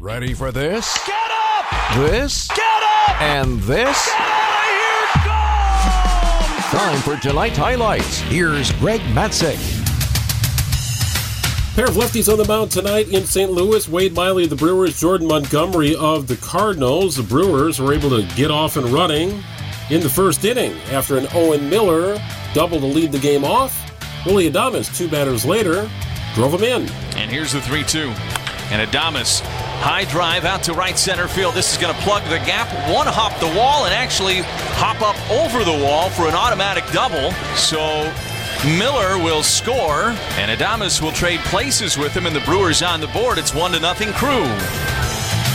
Ready for this? Get up! This? Get up! And this? Get out of here! Go! Time for tonight's highlights. Here's Greg Matzek. Pair of lefties on the mound tonight in St. Louis. Wade Miley of the Brewers, Jordan Montgomery of the Cardinals. The Brewers were able to get off and running in the first inning after an Owen Miller double to lead the game off. Willy Adames, two batters later, drove him in. And here's the 3 2. And Adames, high drive out to right center field. This is going to plug the gap, one hop the wall, and actually hop up over the wall for an automatic double. So Miller will score, and Adames will trade places with him, and the Brewers on the board. It's 1 to nothing crew.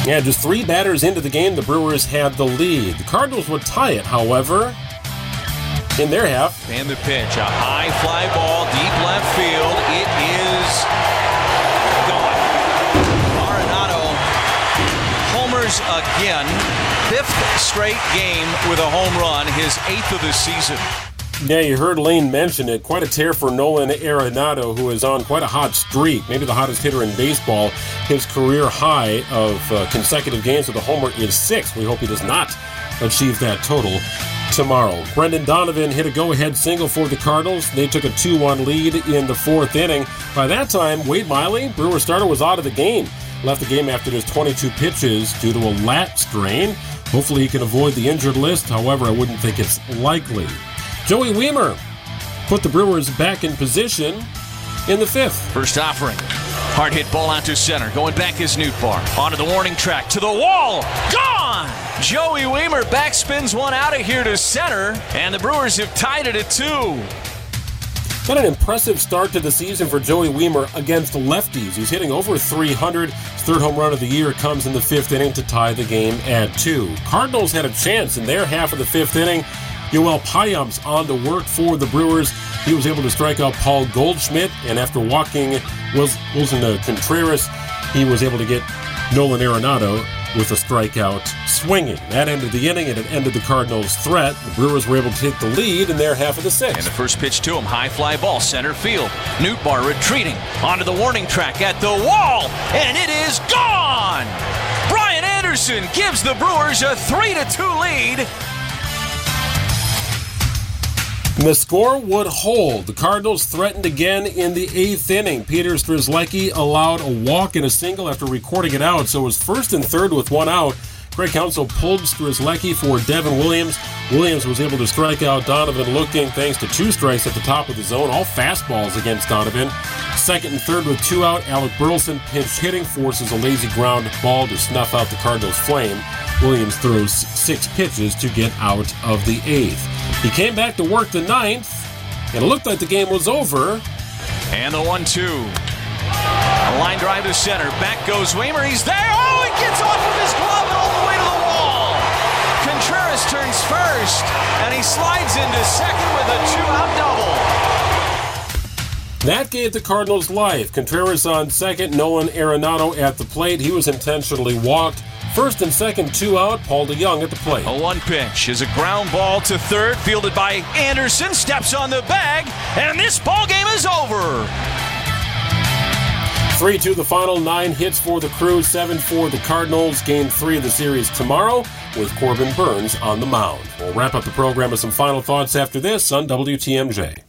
Yeah, just three batters into the game, the Brewers had the lead. The Cardinals would tie it, however, in their half. And the pitch, a high fly ball, again. Fifth straight game with a home run, his eighth of the season. Yeah, you heard Lane mention it. Quite a tear for Nolan Arenado, who is on quite a hot streak, maybe the hottest hitter in baseball. His career high of uh, consecutive games with a homer is six. We hope he does not achieve that total tomorrow. Brendan Donovan hit a go-ahead single for the Cardinals. They took a 2-1 lead in the fourth inning. By that time, Wade Miley, Brewer starter, was out of the game. Left the game after just 22 pitches due to a lat strain. Hopefully he can avoid the injured list. However, I wouldn't think it's likely. Joey Wiemer put the Brewers back in position in the fifth. First offering. Hard hit ball out to center. Going back is Nootbaar. Onto the warning track. To the wall. Gone! Joey Wiemer backspins one out of here to center. And the Brewers have tied it at two. Got an impressive start to the season for Joey Wiemer against lefties. He's hitting over 300. His third home run of the year comes in the fifth inning to tie the game at two. Cardinals had a chance in their half of the fifth inning. Yoel Payamps on to work for the Brewers. He was able to strike out Paul Goldschmidt, and after walking Willson Contreras, he was able to get Nolan Arenado with a strikeout swinging. That ended the inning and it ended the Cardinals' threat. The Brewers were able to take the lead in their half of the sixth. And the first pitch to him, high fly ball, center field. Nootbaar retreating onto the warning track at the wall, and it is gone! Brian Anderson gives the Brewers a 3 to 2 lead. The score would hold. The Cardinals threatened again in the eighth inning. Peter Strzelecki allowed a walk and a single after recording it out, so it was first and third with one out. Craig Counsell pulled Strzelecki for Devin Williams. Williams was able to strike out Donovan looking thanks to two strikes at the top of the zone, all fastballs against Donovan. Second and third with two out, Alec Burleson pinch hitting forces a lazy ground ball to snuff out the Cardinals' flame. Williams throws six pitches to get out of the eighth. He came back to work the ninth, and it looked like the game was over. And the one two. A line drive to center. Back goes Wiemer. He's there. Oh, it gets off of his glove and all the way to the wall. Contreras turns first, and he slides into second with a two out double. That gave the Cardinals life. Contreras on second, Nolan Arenado at the plate. He was intentionally walked. First and second, two out. Paul DeJong at the plate. A one pitch is a ground ball to third, fielded by Anderson. Steps on the bag, and this ball game is over. 3 2 the final, nine hits for the crew, seven for the Cardinals. Game three of the series tomorrow with Corbin Burnes on the mound. We'll wrap up the program with some final thoughts after this on WTMJ.